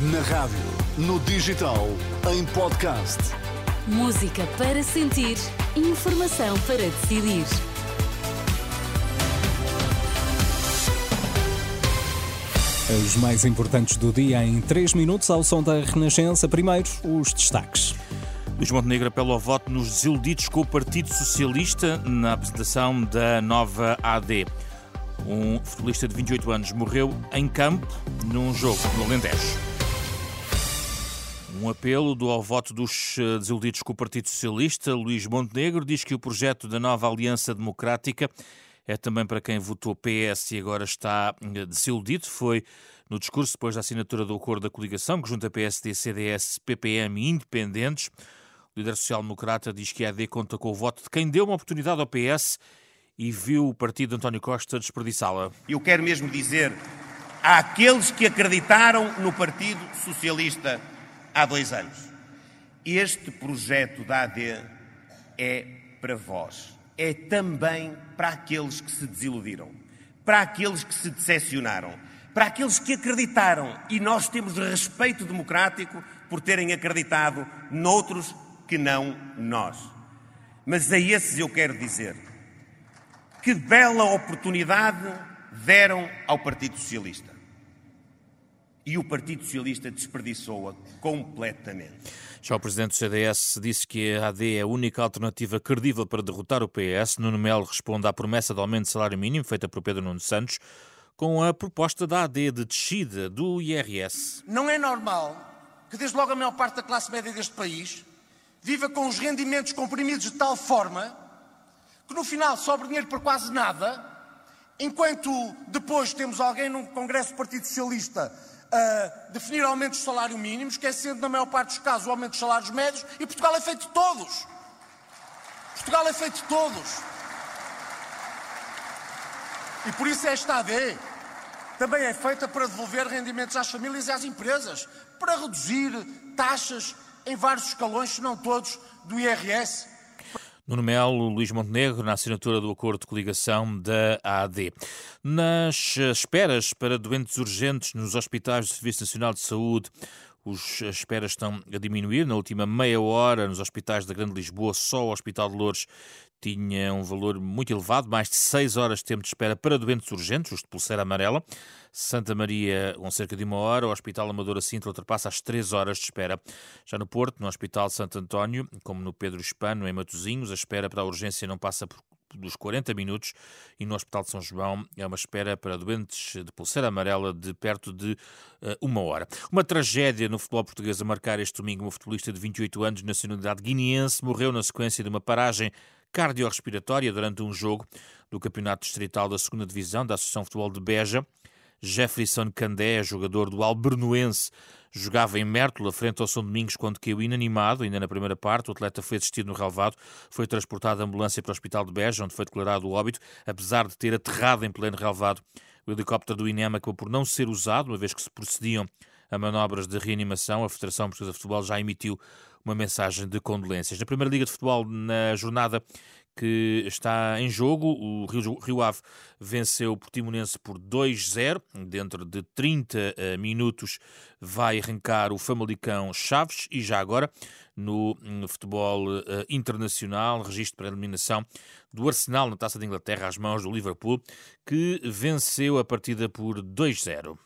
Na rádio, no digital, em podcast. Música para sentir, informação para decidir. Os mais importantes do dia em 3 minutos ao som da Renascença. Primeiro, os destaques. Luís Montenegro apela ao voto nos desiludidos com o Partido Socialista na apresentação da nova AD. Um futebolista de 28 anos morreu em campo num jogo no Alentejo. Um apelo do ao voto dos eh, desiludidos com o Partido Socialista. Luís Montenegro diz que o projeto da nova Aliança Democrática é também para quem votou PS e agora está eh, desiludido. Foi no discurso depois da assinatura do acordo da coligação, que junta PSD, CDS, PPM e independentes. O líder social-democrata diz que a AD conta com o voto de quem deu uma oportunidade ao PS e viu o partido de António Costa desperdiçá-la. Eu quero mesmo dizer àqueles que acreditaram no Partido Socialista há dois anos: este projeto da AD é para vós é também para aqueles que se desiludiram, para aqueles que se decepcionaram, para aqueles que acreditaram. E nós temos respeito democrático por terem acreditado noutros que não nós. Mas a esses eu quero dizer que bela oportunidade deram ao Partido Socialista. E o Partido Socialista desperdiçou-a completamente. Já o presidente do CDS disse que a AD é a única alternativa credível para derrotar o PS. Nuno Melo responde à promessa de aumento de salário mínimo feita por Pedro Nuno Santos com a proposta da AD de descida do IRS. Não é normal que desde logo a maior parte da classe média deste país viva com os rendimentos comprimidos de tal forma que no final sobra dinheiro para quase nada, enquanto depois temos alguém num Congresso do Partido Socialista a definir aumentos de salário mínimo, esquecendo, na maior parte dos casos, o aumento dos salários médios, e Portugal é feito de todos. Portugal é feito de todos. E por isso esta AD também é feita para devolver rendimentos às famílias e às empresas, para reduzir taxas em vários escalões, se não todos, do IRS. Nuno Melo, Luís Montenegro, na assinatura do acordo de coligação da AD. Nas esperas para doentes urgentes nos hospitais do Serviço Nacional de Saúde, as esperas estão a diminuir. Na última meia hora, nos hospitais da Grande Lisboa, só o Hospital de Lourdes tinha um valor muito elevado, mais de 6 horas de tempo de espera para doentes urgentes, os de pulseira amarela. Santa Maria, com cerca de uma hora. O Hospital Amadora Sintra ultrapassa as 3 horas de espera. Já no Porto, no Hospital Santo António, como no Pedro Hispano, em Matosinhos, a espera para a urgência não passa por dos 40 minutos e no Hospital de São João é uma espera para doentes de pulseira amarela de perto de uh, uma hora. Uma tragédia no futebol português a marcar este domingo. Um futebolista de 28 anos, de nacionalidade guineense, morreu na sequência de uma paragem cardiorrespiratória durante um jogo do Campeonato Distrital da 2 Divisão da Associação Futebol de Beja. Jefferson Candé, jogador do Albernoense, jogava em Mértola, frente ao São Domingos, quando caiu inanimado, ainda na primeira parte. O atleta foi assistido no relevado, foi transportado à ambulância para o Hospital de Beja, onde foi declarado o óbito, apesar de ter aterrado em pleno relevado. O helicóptero do INEM acabou por não ser usado, uma vez que se procediam a manobras de reanimação. A Federação Portuguesa de Futebol já emitiu uma mensagem de condolências. Na Primeira Liga de Futebol, na jornada que está em jogo. O Rio, Ave venceu o Portimonense por 2-0. Dentro de 30 eh, minutos vai arrancar o Famalicão Chaves e já agora no, futebol uh, internacional, registro para a eliminação do Arsenal na Taça de Inglaterra às mãos do Liverpool, que venceu a partida por 2-0.